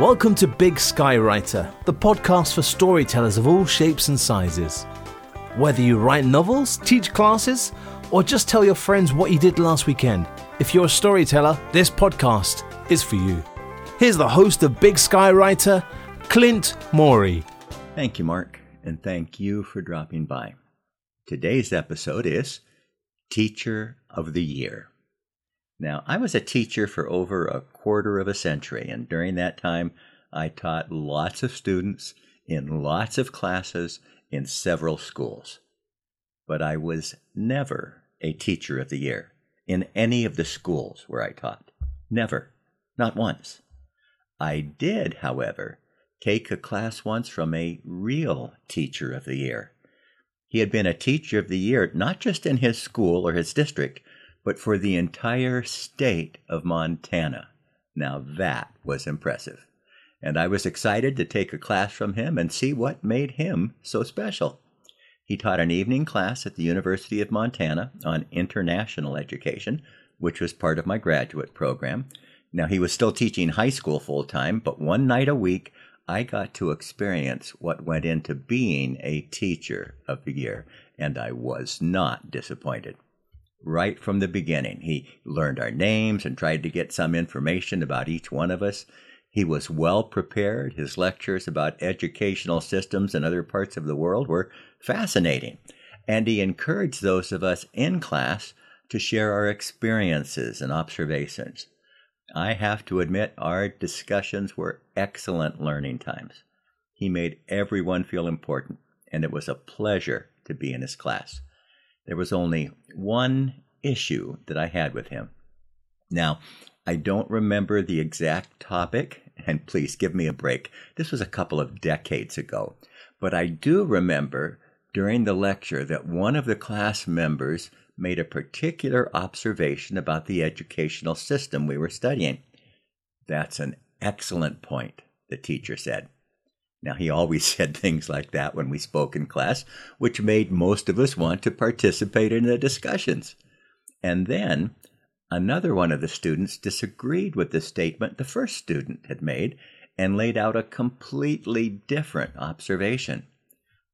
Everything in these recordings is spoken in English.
Welcome to Big Sky Writer, the podcast for storytellers of all shapes and sizes. Whether you write novels, teach classes, or just tell your friends what you did last weekend, if you're a storyteller, this podcast is for you. Here's the host of Big Sky Writer, Clint Morey. Thank you, Mark, and thank you for dropping by. Today's episode is Teacher of the Year. Now, I was a teacher for over a quarter of a century, and during that time, I taught lots of students in lots of classes in several schools. But I was never a teacher of the year in any of the schools where I taught. Never. Not once. I did, however, take a class once from a real teacher of the year. He had been a teacher of the year not just in his school or his district, but for the entire state of Montana. Now that was impressive. And I was excited to take a class from him and see what made him so special. He taught an evening class at the University of Montana on international education, which was part of my graduate program. Now, he was still teaching high school full time, but one night a week, I got to experience what went into being a teacher of the year, and I was not disappointed right from the beginning. He learned our names and tried to get some information about each one of us. He was well prepared. His lectures about educational systems in other parts of the world were fascinating. And he encouraged those of us in class to share our experiences and observations. I have to admit, our discussions were excellent learning times. He made everyone feel important, and it was a pleasure to be in his class. There was only one issue that I had with him. Now, I don't remember the exact topic, and please give me a break. This was a couple of decades ago. But I do remember during the lecture that one of the class members made a particular observation about the educational system we were studying. That's an excellent point, the teacher said. Now, he always said things like that when we spoke in class, which made most of us want to participate in the discussions. And then another one of the students disagreed with the statement the first student had made and laid out a completely different observation.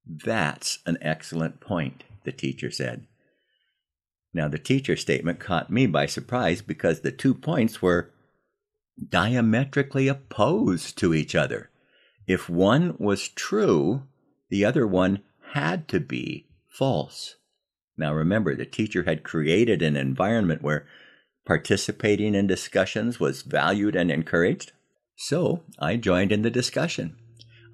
That's an excellent point, the teacher said. Now, the teacher statement caught me by surprise because the two points were diametrically opposed to each other. If one was true, the other one had to be false. Now remember, the teacher had created an environment where participating in discussions was valued and encouraged. So I joined in the discussion.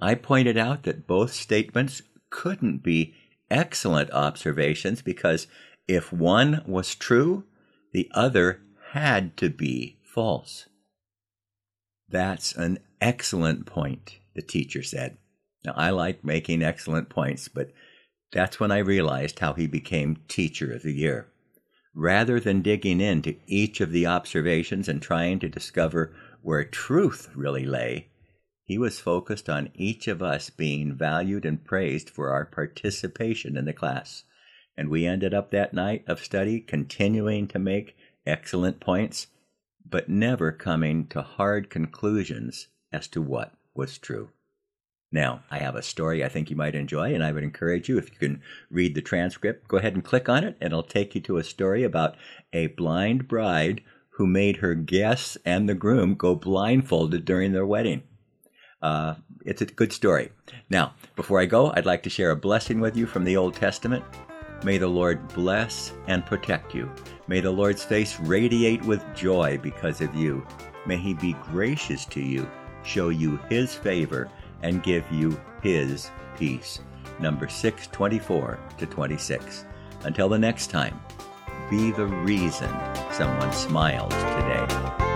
I pointed out that both statements couldn't be excellent observations because if one was true, the other had to be false. That's an excellent point the teacher said. Now, I like making excellent points, but that's when I realized how he became Teacher of the Year. Rather than digging into each of the observations and trying to discover where truth really lay, he was focused on each of us being valued and praised for our participation in the class. And we ended up that night of study continuing to make excellent points, but never coming to hard conclusions as to what was true. Now, I have a story I think you might enjoy, and I would encourage you, if you can read the transcript, go ahead and click on it, and it'll take you to a story about a blind bride who made her guests and the groom go blindfolded during their wedding. Uh, it's a good story. Now, before I go, I'd like to share a blessing with you from the Old Testament. May the Lord bless and protect you. May the Lord's face radiate with joy because of you. May he be gracious to you show you his favor, and give you his peace. Number 624 to 26. Until the next time, be the reason someone smiles today.